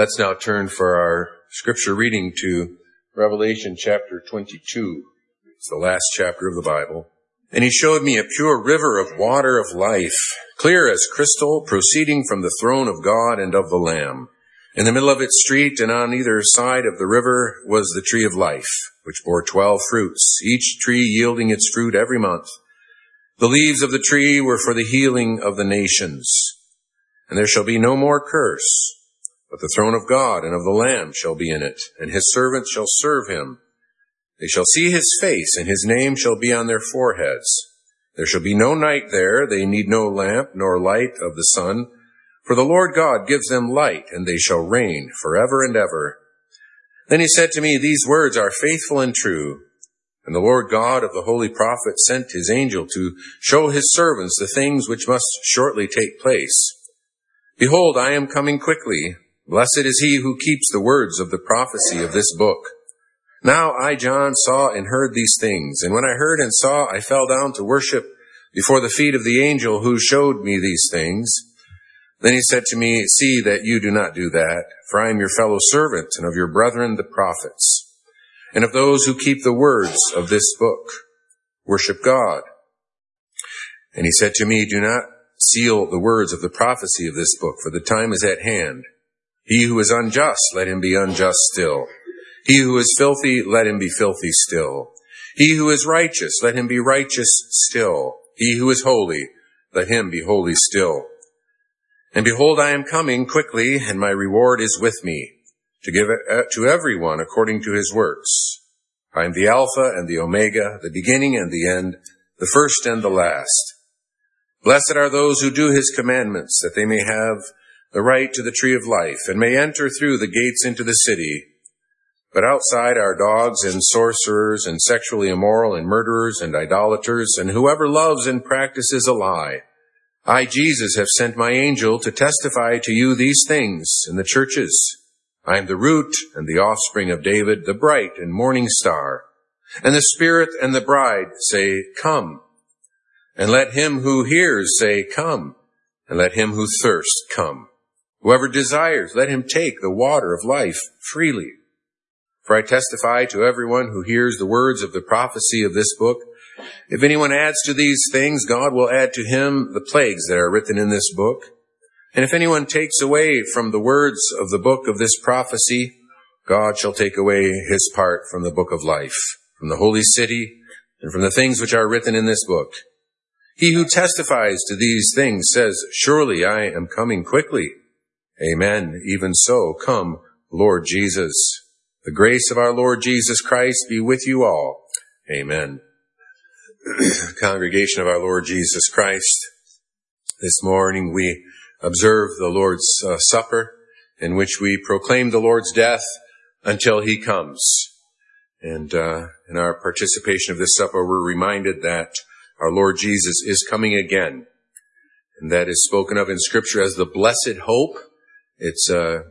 Let's now turn for our scripture reading to Revelation chapter 22. It's the last chapter of the Bible. And he showed me a pure river of water of life, clear as crystal, proceeding from the throne of God and of the Lamb. In the middle of its street and on either side of the river was the tree of life, which bore twelve fruits, each tree yielding its fruit every month. The leaves of the tree were for the healing of the nations. And there shall be no more curse, but the throne of God and of the Lamb shall be in it, and his servants shall serve him. They shall see his face, and his name shall be on their foreheads. There shall be no night there, they need no lamp nor light of the sun, for the Lord God gives them light, and they shall reign forever and ever. Then he said to me, These words are faithful and true. And the Lord God of the holy prophet sent his angel to show his servants the things which must shortly take place. Behold, I am coming quickly. Blessed is he who keeps the words of the prophecy of this book. Now I, John, saw and heard these things, and when I heard and saw, I fell down to worship before the feet of the angel who showed me these things. Then he said to me, See that you do not do that, for I am your fellow servant and of your brethren the prophets, and of those who keep the words of this book. Worship God. And he said to me, Do not seal the words of the prophecy of this book, for the time is at hand. He who is unjust, let him be unjust still. He who is filthy, let him be filthy still. He who is righteous, let him be righteous still. He who is holy, let him be holy still. And behold, I am coming quickly, and my reward is with me, to give it uh, to everyone according to his works. I am the Alpha and the Omega, the beginning and the end, the first and the last. Blessed are those who do his commandments, that they may have the right to the tree of life, and may enter through the gates into the city. But outside are dogs and sorcerers and sexually immoral and murderers and idolaters and whoever loves and practices a lie. I, Jesus, have sent my angel to testify to you these things in the churches. I am the root and the offspring of David, the bright and morning star. And the Spirit and the bride say, Come. And let him who hears say, Come. And let him who thirsts come. Whoever desires, let him take the water of life freely. For I testify to everyone who hears the words of the prophecy of this book, if anyone adds to these things, God will add to him the plagues that are written in this book. And if anyone takes away from the words of the book of this prophecy, God shall take away his part from the book of life, from the holy city, and from the things which are written in this book. He who testifies to these things says, Surely I am coming quickly. Amen. Even so, come, Lord Jesus. The grace of our Lord Jesus Christ be with you all. Amen. Congregation of our Lord Jesus Christ, this morning we observe the Lord's uh, Supper in which we proclaim the Lord's death until he comes. And uh, in our participation of this supper, we're reminded that our Lord Jesus is coming again. And that is spoken of in Scripture as the blessed hope. It's uh,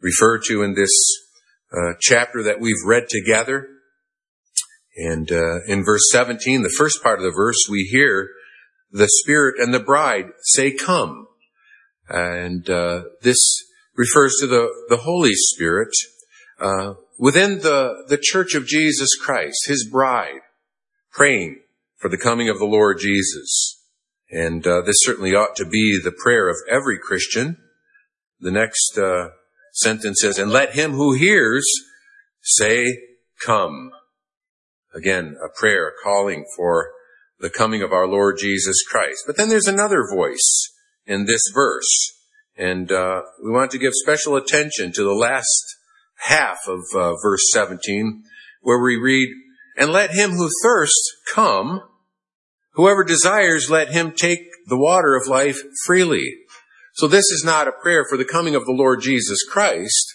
referred to in this uh, chapter that we've read together. And uh, in verse 17, the first part of the verse, we hear the Spirit and the bride say, Come. And uh, this refers to the, the Holy Spirit uh, within the, the Church of Jesus Christ, His bride, praying for the coming of the Lord Jesus. And uh, this certainly ought to be the prayer of every Christian. The next uh, sentence says, and let him who hears say, come. Again, a prayer calling for the coming of our Lord Jesus Christ. But then there's another voice in this verse. And uh, we want to give special attention to the last half of uh, verse 17, where we read, And let him who thirsts come. Whoever desires, let him take the water of life freely. So this is not a prayer for the coming of the Lord Jesus Christ,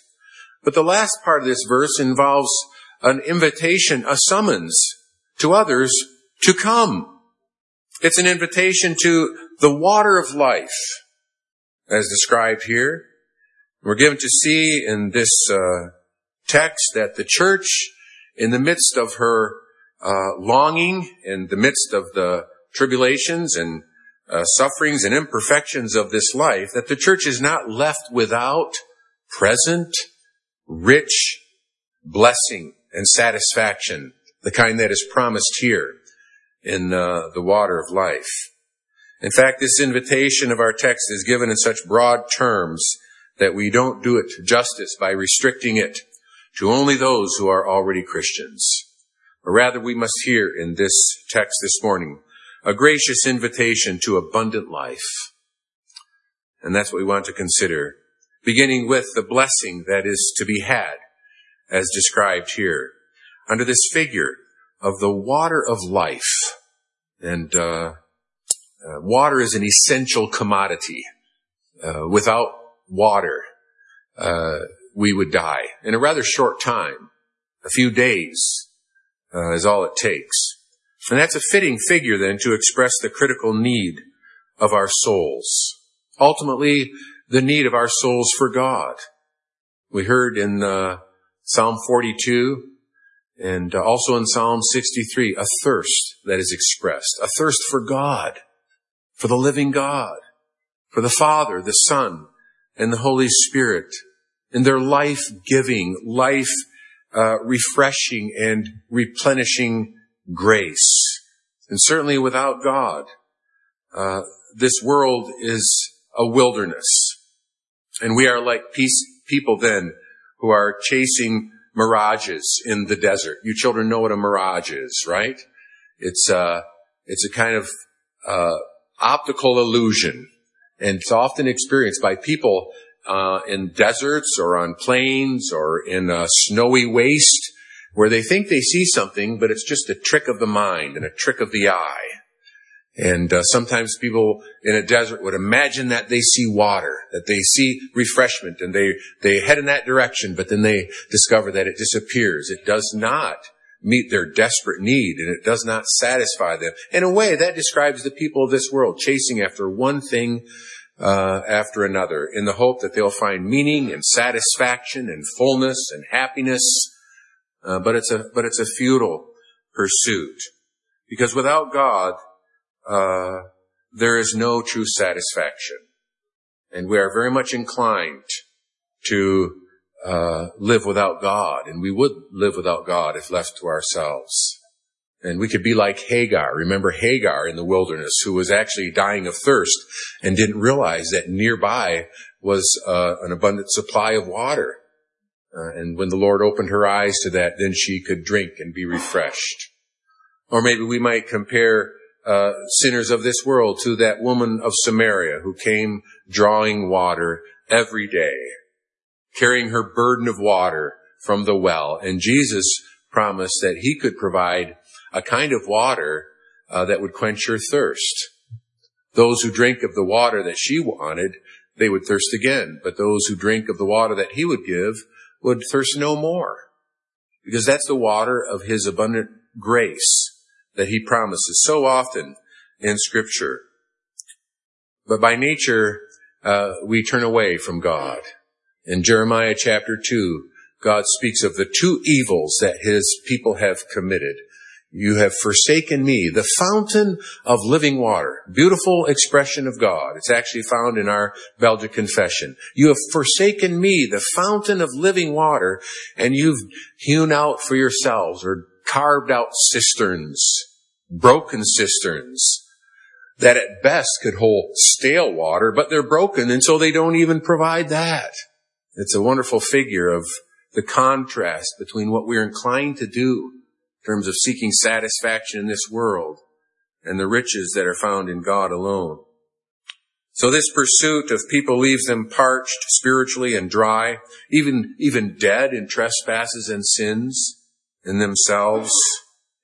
but the last part of this verse involves an invitation, a summons to others to come. It's an invitation to the water of life, as described here. We're given to see in this uh, text that the church, in the midst of her uh, longing, in the midst of the tribulations and uh, sufferings and imperfections of this life, that the church is not left without present, rich blessing and satisfaction, the kind that is promised here in uh, the water of life. In fact, this invitation of our text is given in such broad terms that we don't do it justice by restricting it to only those who are already Christians. Or rather, we must hear in this text this morning a gracious invitation to abundant life. And that's what we want to consider, beginning with the blessing that is to be had, as described here, under this figure of the water of life. And uh, uh, water is an essential commodity. Uh, without water, uh, we would die in a rather short time. A few days uh, is all it takes. And that's a fitting figure then to express the critical need of our souls. Ultimately, the need of our souls for God. We heard in uh, Psalm 42 and uh, also in Psalm 63 a thirst that is expressed, a thirst for God, for the living God, for the Father, the Son, and the Holy Spirit, in their life-giving, life uh, refreshing and replenishing grace. And certainly without God, uh, this world is a wilderness. And we are like peace, people then who are chasing mirages in the desert. You children know what a mirage is, right? It's, uh, it's a kind of, uh, optical illusion. And it's often experienced by people uh, in deserts or on plains or in a snowy waste where they think they see something, but it's just a trick of the mind and a trick of the eye. And uh, sometimes people in a desert would imagine that they see water, that they see refreshment, and they they head in that direction, but then they discover that it disappears. It does not meet their desperate need, and it does not satisfy them. In a way, that describes the people of this world chasing after one thing uh, after another in the hope that they'll find meaning and satisfaction and fullness and happiness. Uh, but it's a but it's a futile pursuit because without God, uh, there is no true satisfaction, and we are very much inclined to uh, live without God, and we would live without God if left to ourselves. And we could be like Hagar. Remember Hagar in the wilderness who was actually dying of thirst and didn't realize that nearby was uh, an abundant supply of water. Uh, and when the Lord opened her eyes to that, then she could drink and be refreshed. Or maybe we might compare uh, sinners of this world to that woman of Samaria who came drawing water every day, carrying her burden of water from the well. And Jesus promised that he could provide a kind of water uh, that would quench her thirst. Those who drink of the water that she wanted, they would thirst again. But those who drink of the water that he would give would thirst no more. Because that's the water of his abundant grace that he promises so often in scripture. But by nature, uh, we turn away from God. In Jeremiah chapter 2, God speaks of the two evils that his people have committed. You have forsaken me, the fountain of living water. Beautiful expression of God. It's actually found in our Belgic confession. You have forsaken me, the fountain of living water, and you've hewn out for yourselves or carved out cisterns, broken cisterns that at best could hold stale water, but they're broken and so they don't even provide that. It's a wonderful figure of the contrast between what we're inclined to do in terms of seeking satisfaction in this world and the riches that are found in God alone. So this pursuit of people leaves them parched spiritually and dry, even, even dead in trespasses and sins in themselves.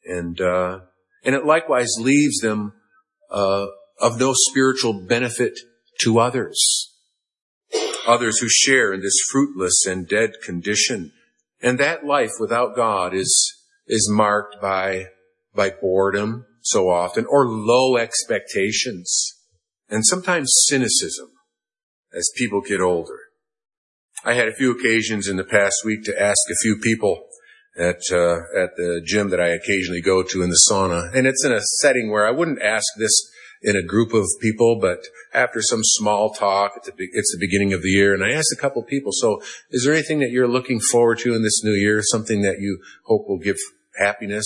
And, uh, and it likewise leaves them, uh, of no spiritual benefit to others. Others who share in this fruitless and dead condition. And that life without God is is marked by, by boredom so often or low expectations and sometimes cynicism as people get older. I had a few occasions in the past week to ask a few people at uh, at the gym that I occasionally go to in the sauna, and it's in a setting where I wouldn't ask this in a group of people, but after some small talk, it's the beginning of the year, and I asked a couple of people, so is there anything that you're looking forward to in this new year? Something that you hope will give happiness?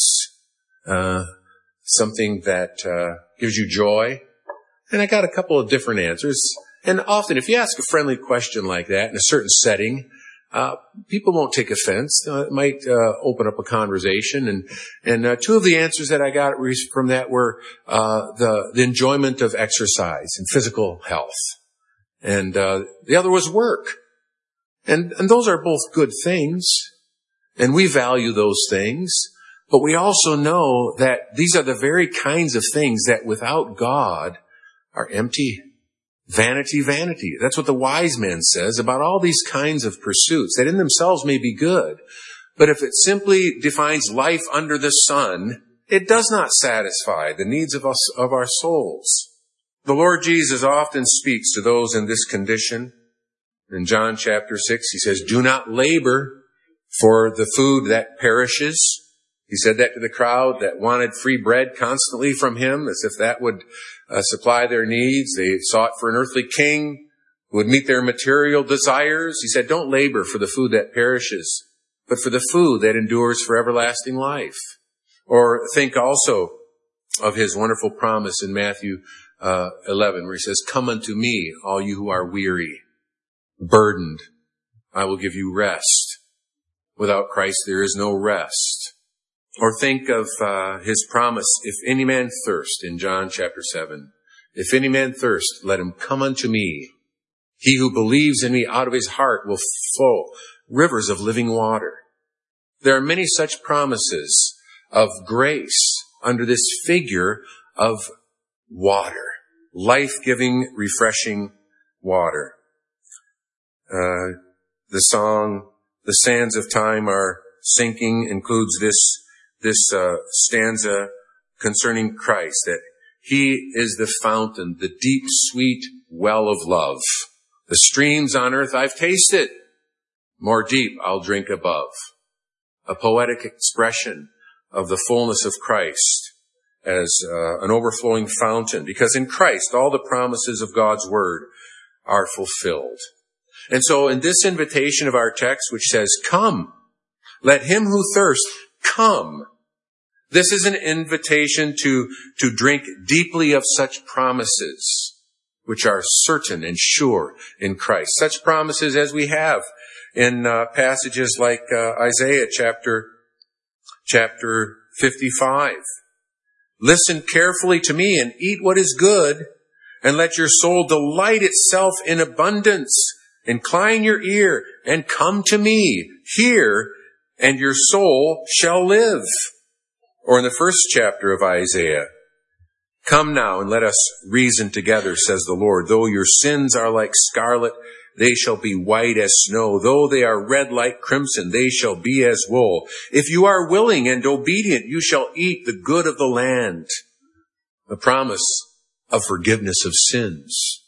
Uh, something that uh, gives you joy? And I got a couple of different answers. And often, if you ask a friendly question like that in a certain setting, uh, people won't take offense. Uh, it might uh, open up a conversation. And and uh, two of the answers that I got from that were uh, the the enjoyment of exercise and physical health, and uh, the other was work. And and those are both good things, and we value those things. But we also know that these are the very kinds of things that without God are empty Vanity, vanity. That's what the wise man says about all these kinds of pursuits that in themselves may be good. But if it simply defines life under the sun, it does not satisfy the needs of us, of our souls. The Lord Jesus often speaks to those in this condition. In John chapter 6, he says, do not labor for the food that perishes. He said that to the crowd that wanted free bread constantly from him, as if that would uh, supply their needs. They sought for an earthly king who would meet their material desires. He said, don't labor for the food that perishes, but for the food that endures for everlasting life. Or think also of his wonderful promise in Matthew uh, 11, where he says, come unto me, all you who are weary, burdened. I will give you rest. Without Christ, there is no rest. Or think of uh, his promise, if any man thirst, in John chapter 7. If any man thirst, let him come unto me. He who believes in me out of his heart will flow rivers of living water. There are many such promises of grace under this figure of water, life-giving, refreshing water. Uh, the song, The Sands of Time Are Sinking includes this this uh, stanza concerning Christ, that he is the fountain, the deep, sweet well of love. The streams on earth I've tasted, more deep I'll drink above. A poetic expression of the fullness of Christ as uh, an overflowing fountain, because in Christ all the promises of God's word are fulfilled. And so in this invitation of our text, which says, come, let him who thirsts come. This is an invitation to, to drink deeply of such promises, which are certain and sure in Christ. Such promises as we have in uh, passages like uh, Isaiah chapter, chapter 55. Listen carefully to me and eat what is good, and let your soul delight itself in abundance. Incline your ear and come to me. Hear, and your soul shall live. Or in the first chapter of Isaiah, Come now and let us reason together, says the Lord. Though your sins are like scarlet, they shall be white as snow. Though they are red like crimson, they shall be as wool. If you are willing and obedient, you shall eat the good of the land. The promise of forgiveness of sins.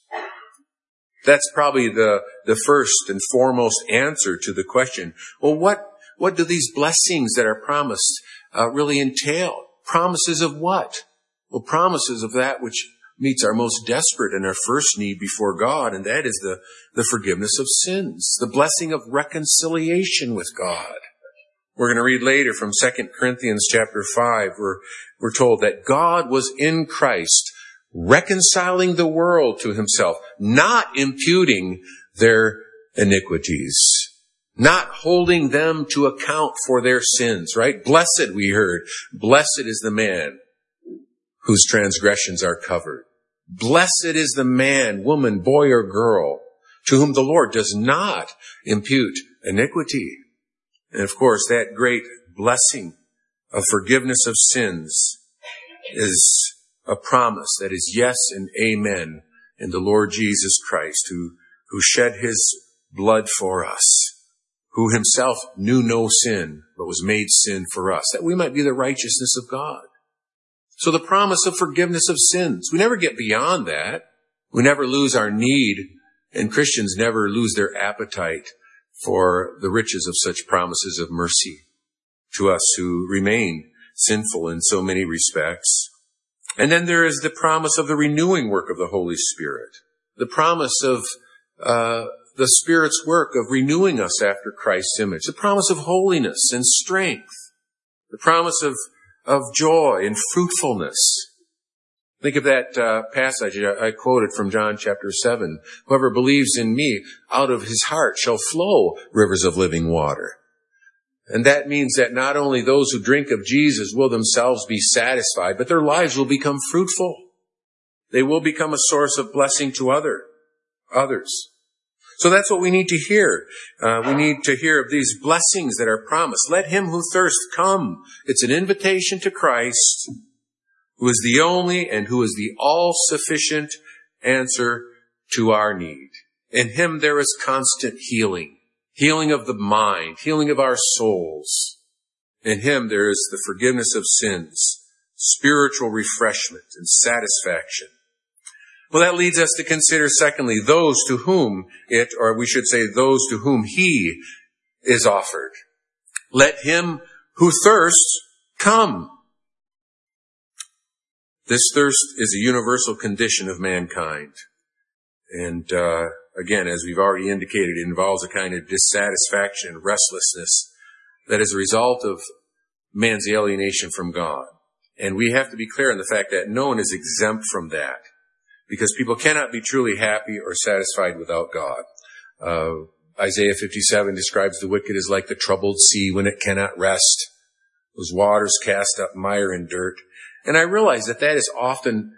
That's probably the, the first and foremost answer to the question. Well, what, what do these blessings that are promised uh, really entail? Promises of what? Well, promises of that which meets our most desperate and our first need before God, and that is the, the forgiveness of sins, the blessing of reconciliation with God. We're going to read later from 2 Corinthians chapter 5, where we're told that God was in Christ reconciling the world to himself, not imputing their iniquities not holding them to account for their sins, right? Blessed, we heard. Blessed is the man whose transgressions are covered. Blessed is the man, woman, boy, or girl to whom the Lord does not impute iniquity. And of course, that great blessing of forgiveness of sins is a promise that is yes and amen in the Lord Jesus Christ who, who shed his blood for us who himself knew no sin, but was made sin for us, that we might be the righteousness of God. So the promise of forgiveness of sins, we never get beyond that. We never lose our need, and Christians never lose their appetite for the riches of such promises of mercy to us who remain sinful in so many respects. And then there is the promise of the renewing work of the Holy Spirit. The promise of uh, the Spirit's work of renewing us after Christ's image. The promise of holiness and strength. The promise of, of joy and fruitfulness. Think of that uh, passage I quoted from John chapter 7. Whoever believes in me, out of his heart shall flow rivers of living water. And that means that not only those who drink of Jesus will themselves be satisfied, but their lives will become fruitful. They will become a source of blessing to other, others. So that's what we need to hear. Uh, we need to hear of these blessings that are promised. Let him who thirsts come. It's an invitation to Christ who is the only and who is the all sufficient answer to our need. In him there is constant healing, healing of the mind, healing of our souls. In him there is the forgiveness of sins, spiritual refreshment and satisfaction. Well, that leads us to consider secondly, those to whom it, or we should say those to whom he is offered. Let him who thirsts come. This thirst is a universal condition of mankind. And uh, again, as we've already indicated, it involves a kind of dissatisfaction and restlessness that is a result of man's alienation from God. And we have to be clear in the fact that no one is exempt from that because people cannot be truly happy or satisfied without God. Uh, Isaiah 57 describes the wicked as like the troubled sea when it cannot rest. Those waters cast up mire and dirt. And I realize that that is often,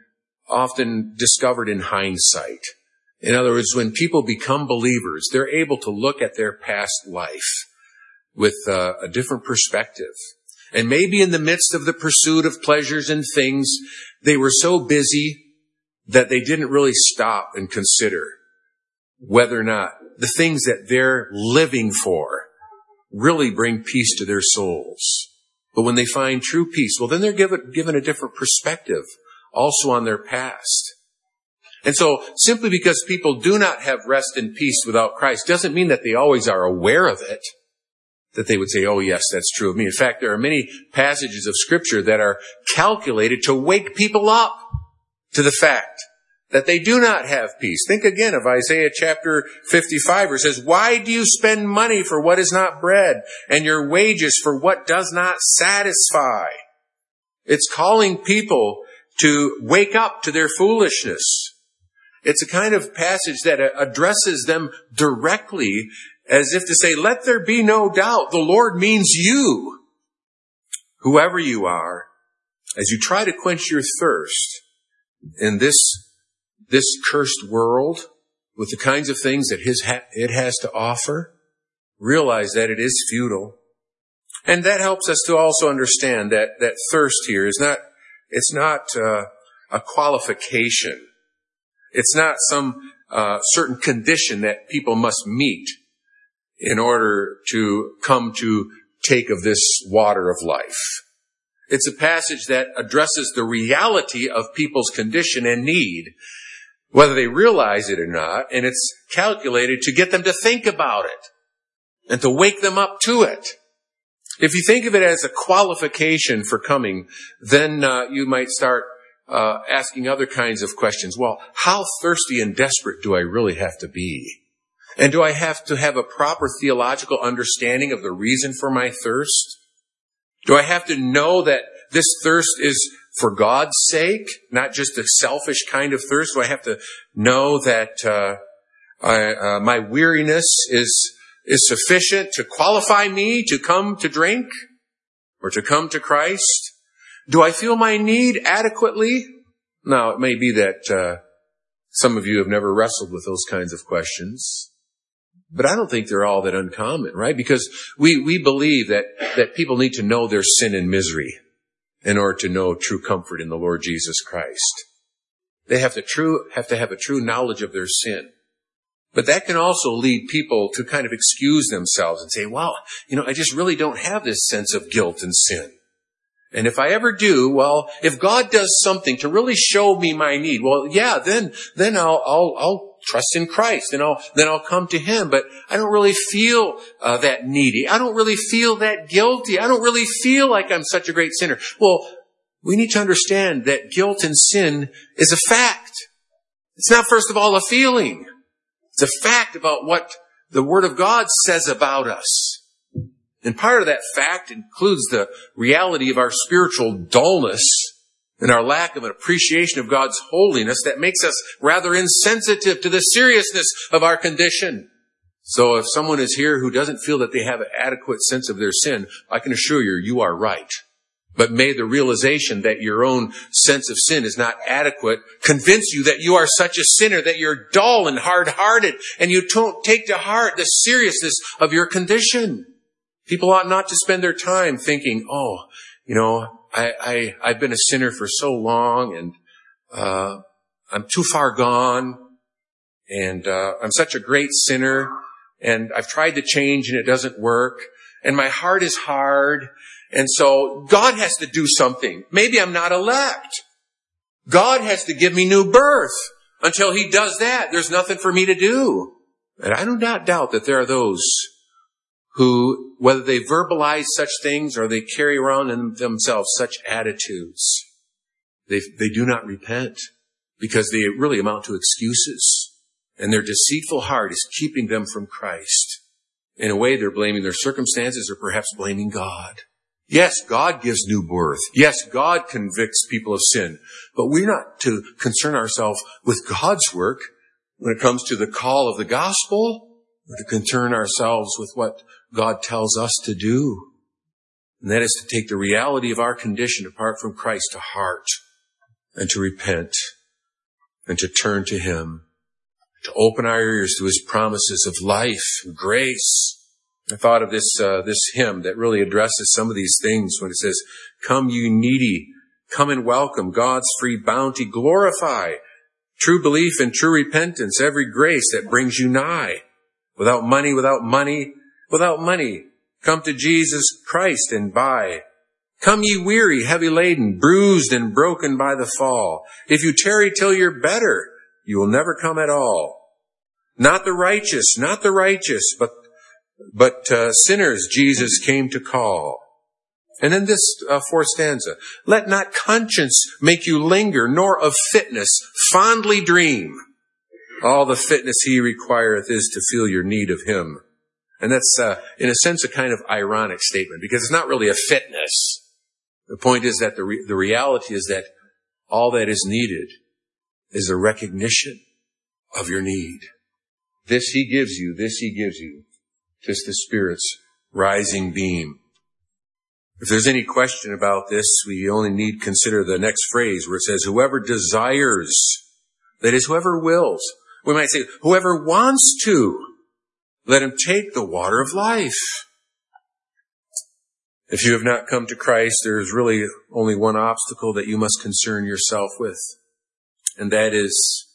often discovered in hindsight. In other words, when people become believers, they're able to look at their past life with uh, a different perspective. And maybe in the midst of the pursuit of pleasures and things, they were so busy that they didn't really stop and consider whether or not the things that they're living for really bring peace to their souls. But when they find true peace, well, then they're given, given a different perspective also on their past. And so simply because people do not have rest and peace without Christ doesn't mean that they always are aware of it. That they would say, oh yes, that's true of me. In fact, there are many passages of scripture that are calculated to wake people up to the fact that they do not have peace. Think again of Isaiah chapter 55 where it says, Why do you spend money for what is not bread and your wages for what does not satisfy? It's calling people to wake up to their foolishness. It's a kind of passage that addresses them directly as if to say, let there be no doubt. The Lord means you, whoever you are, as you try to quench your thirst in this this cursed world with the kinds of things that his ha- it has to offer, realize that it is futile. And that helps us to also understand that, that thirst here is not, it's not uh, a qualification. It's not some uh, certain condition that people must meet in order to come to take of this water of life. It's a passage that addresses the reality of people's condition and need whether they realize it or not, and it's calculated to get them to think about it and to wake them up to it. If you think of it as a qualification for coming, then uh, you might start uh, asking other kinds of questions. Well, how thirsty and desperate do I really have to be? And do I have to have a proper theological understanding of the reason for my thirst? Do I have to know that this thirst is for God's sake, not just a selfish kind of thirst. Do I have to know that uh, I, uh, my weariness is is sufficient to qualify me to come to drink or to come to Christ? Do I feel my need adequately? Now, it may be that uh, some of you have never wrestled with those kinds of questions. But I don't think they're all that uncommon, right? Because we, we believe that, that people need to know their sin and misery in order to know true comfort in the Lord Jesus Christ. They have to true, have to have a true knowledge of their sin. But that can also lead people to kind of excuse themselves and say, well, you know, I just really don't have this sense of guilt and sin. And if I ever do, well, if God does something to really show me my need, well, yeah, then, then I'll, I'll, I'll trust in Christ, then I'll then I'll come to Him. But I don't really feel uh, that needy. I don't really feel that guilty. I don't really feel like I'm such a great sinner. Well, we need to understand that guilt and sin is a fact. It's not first of all a feeling. It's a fact about what the Word of God says about us. And part of that fact includes the reality of our spiritual dullness and our lack of an appreciation of God's holiness that makes us rather insensitive to the seriousness of our condition. So if someone is here who doesn't feel that they have an adequate sense of their sin, I can assure you, you are right. But may the realization that your own sense of sin is not adequate convince you that you are such a sinner, that you're dull and hard-hearted, and you don't take to heart the seriousness of your condition. People ought not to spend their time thinking, oh, you know, I, I, have been a sinner for so long and, uh, I'm too far gone and, uh, I'm such a great sinner and I've tried to change and it doesn't work and my heart is hard. And so God has to do something. Maybe I'm not elect. God has to give me new birth. Until he does that, there's nothing for me to do. And I do not doubt that there are those who, whether they verbalize such things or they carry around in themselves such attitudes, they, they do not repent because they really amount to excuses. And their deceitful heart is keeping them from Christ. In a way, they're blaming their circumstances or perhaps blaming God. Yes, God gives new birth. Yes, God convicts people of sin. But we're not to concern ourselves with God's work when it comes to the call of the gospel. We're to concern ourselves with what God tells us to do. And that is to take the reality of our condition apart from Christ to heart and to repent and to turn to Him, to open our ears to His promises of life and grace. I thought of this, uh, this hymn that really addresses some of these things when it says, come you needy, come and welcome God's free bounty, glorify true belief and true repentance, every grace that brings you nigh. Without money, without money, without money. Come to Jesus Christ and buy. Come ye weary, heavy laden, bruised and broken by the fall. If you tarry till you're better, you will never come at all. Not the righteous, not the righteous, but, but uh, sinners Jesus came to call. And then this uh, fourth stanza, let not conscience make you linger, nor of fitness fondly dream. All the fitness he requireth is to feel your need of him. And that's, uh, in a sense, a kind of ironic statement because it's not really a fitness. The point is that the, re- the reality is that all that is needed is a recognition of your need. This he gives you, this he gives you. Just the Spirit's rising beam. If there's any question about this, we only need consider the next phrase where it says, whoever desires, that is, whoever wills. We might say, whoever wants to, let him take the water of life. If you have not come to Christ, there is really only one obstacle that you must concern yourself with, and that is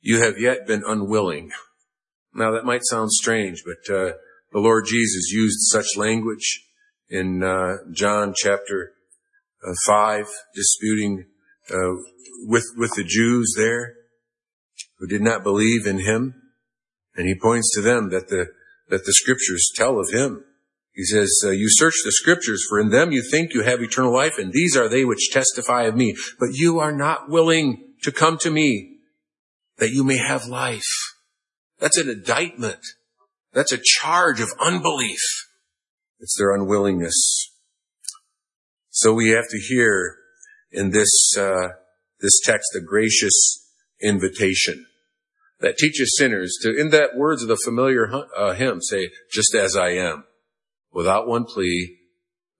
you have yet been unwilling. Now that might sound strange, but uh, the Lord Jesus used such language in uh, John chapter uh, five, disputing uh, with with the Jews there who did not believe in Him. And he points to them that the, that the scriptures tell of him. He says, uh, you search the scriptures for in them you think you have eternal life and these are they which testify of me. But you are not willing to come to me that you may have life. That's an indictment. That's a charge of unbelief. It's their unwillingness. So we have to hear in this, uh, this text a gracious invitation that teaches sinners to, in that words of the familiar uh, hymn, say, just as I am, without one plea,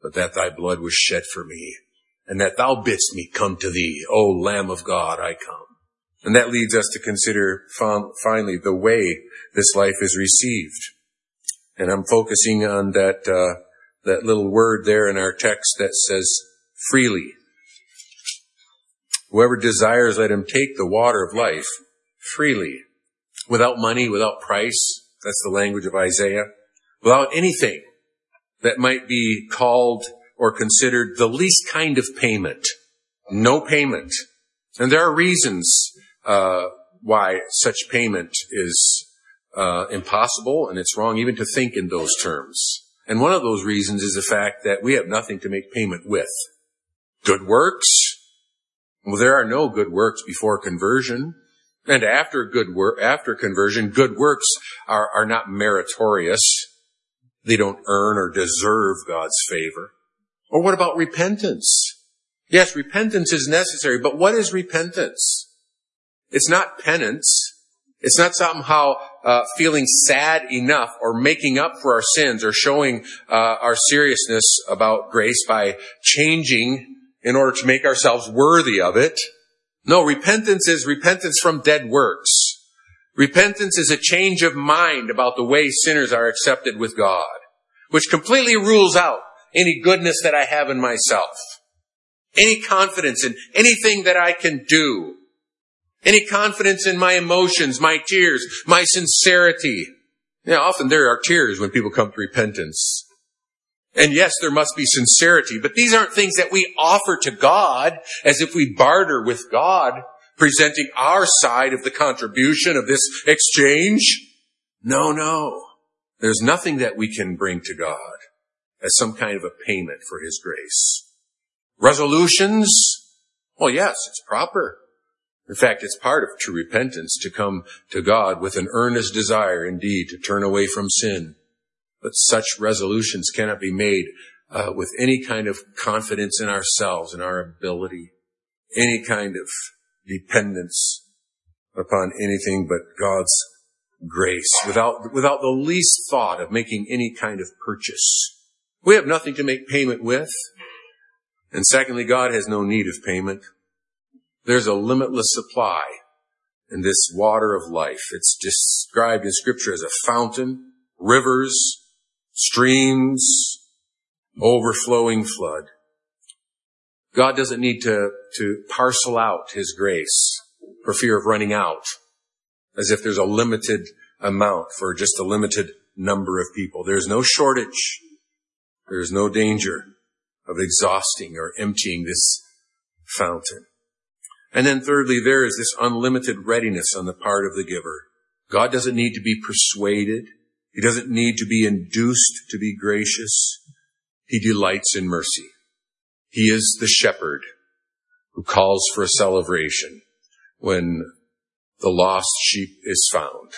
but that thy blood was shed for me, and that thou bidst me come to thee, O Lamb of God, I come. And that leads us to consider finally the way this life is received. And I'm focusing on that, uh, that little word there in our text that says freely. Whoever desires, let him take the water of life freely without money, without price. That's the language of Isaiah. Without anything that might be called or considered the least kind of payment. No payment. And there are reasons uh, why such payment is uh, impossible, and it's wrong even to think in those terms. And one of those reasons is the fact that we have nothing to make payment with. Good works? Well, there are no good works before conversion. And after good work, after conversion, good works are, are not meritorious. They don't earn or deserve God's favor. Or what about repentance? Yes, repentance is necessary, but what is repentance? It's not penance. It's not somehow uh, feeling sad enough or making up for our sins or showing uh, our seriousness about grace by changing in order to make ourselves worthy of it. No, repentance is repentance from dead works. Repentance is a change of mind about the way sinners are accepted with God, which completely rules out any goodness that I have in myself, any confidence in anything that I can do, any confidence in my emotions, my tears, my sincerity. Yeah, often there are tears when people come to repentance. And yes, there must be sincerity, but these aren't things that we offer to God as if we barter with God, presenting our side of the contribution of this exchange. No, no. There's nothing that we can bring to God as some kind of a payment for His grace. Resolutions? Well, yes, it's proper. In fact, it's part of true repentance to come to God with an earnest desire indeed to turn away from sin but such resolutions cannot be made uh, with any kind of confidence in ourselves and our ability, any kind of dependence upon anything but God's grace, without without the least thought of making any kind of purchase. We have nothing to make payment with. And secondly, God has no need of payment. There's a limitless supply in this water of life. It's described in scripture as a fountain, rivers, streams, overflowing flood. God doesn't need to, to parcel out His grace for fear of running out, as if there's a limited amount for just a limited number of people. There's no shortage. There's no danger of exhausting or emptying this fountain. And then thirdly, there is this unlimited readiness on the part of the giver. God doesn't need to be persuaded. He doesn't need to be induced to be gracious. He delights in mercy. He is the shepherd who calls for a celebration when the lost sheep is found.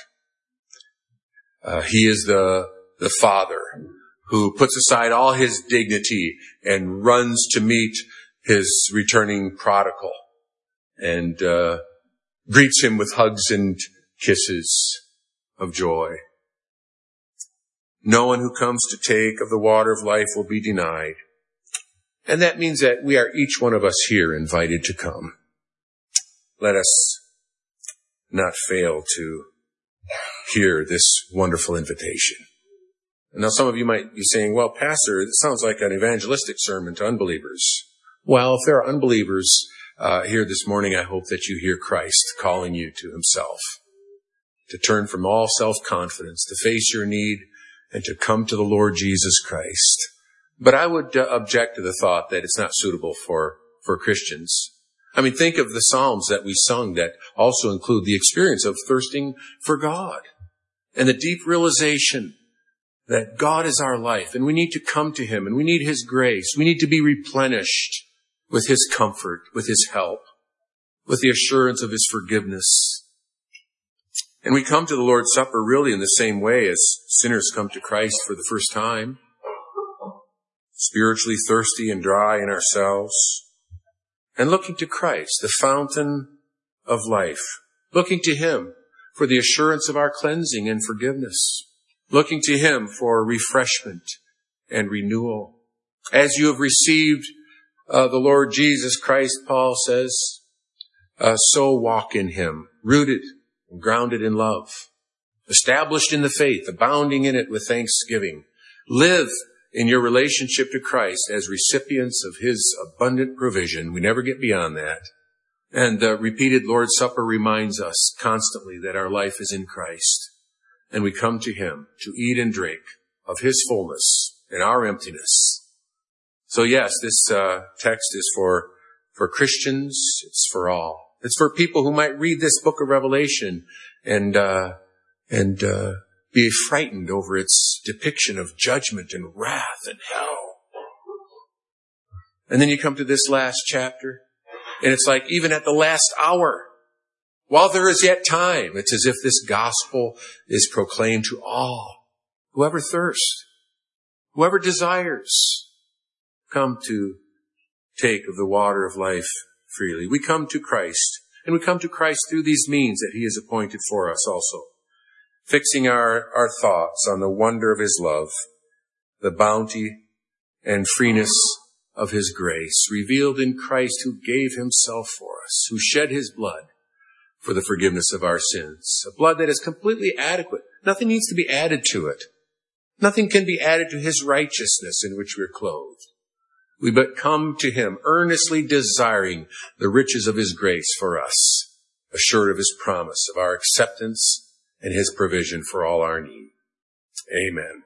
Uh, he is the, the father who puts aside all his dignity and runs to meet his returning prodigal and uh, greets him with hugs and kisses of joy. No one who comes to take of the water of life will be denied. And that means that we are each one of us here invited to come. Let us not fail to hear this wonderful invitation. Now some of you might be saying, well, pastor, it sounds like an evangelistic sermon to unbelievers. Well, if there are unbelievers uh, here this morning, I hope that you hear Christ calling you to himself, to turn from all self-confidence, to face your need and to come to the Lord Jesus Christ. But I would uh, object to the thought that it's not suitable for, for Christians. I mean, think of the Psalms that we sung that also include the experience of thirsting for God and the deep realization that God is our life and we need to come to Him and we need His grace. We need to be replenished with His comfort, with His help, with the assurance of His forgiveness and we come to the Lord's Supper really in the same way as sinners come to Christ for the first time. Spiritually thirsty and dry in ourselves. And looking to Christ, the fountain of life. Looking to Him for the assurance of our cleansing and forgiveness. Looking to Him for refreshment and renewal. As you have received uh, the Lord Jesus Christ, Paul says, uh, so walk in Him, rooted grounded in love, established in the faith, abounding in it with thanksgiving. Live in your relationship to Christ as recipients of His abundant provision. We never get beyond that. And the repeated Lord's Supper reminds us constantly that our life is in Christ. And we come to Him to eat and drink of His fullness and our emptiness. So yes, this uh, text is for, for Christians. It's for all. It's for people who might read this book of Revelation and uh, and uh, be frightened over its depiction of judgment and wrath and hell. And then you come to this last chapter, and it's like even at the last hour, while there is yet time, it's as if this gospel is proclaimed to all. Whoever thirsts, whoever desires, come to take of the water of life freely. We come to Christ, and we come to Christ through these means that He has appointed for us also. Fixing our, our thoughts on the wonder of His love, the bounty and freeness of His grace revealed in Christ who gave Himself for us, who shed His blood for the forgiveness of our sins. A blood that is completely adequate. Nothing needs to be added to it. Nothing can be added to his righteousness in which we're clothed. We but come to him earnestly desiring the riches of his grace for us, assured of his promise of our acceptance and his provision for all our need. Amen.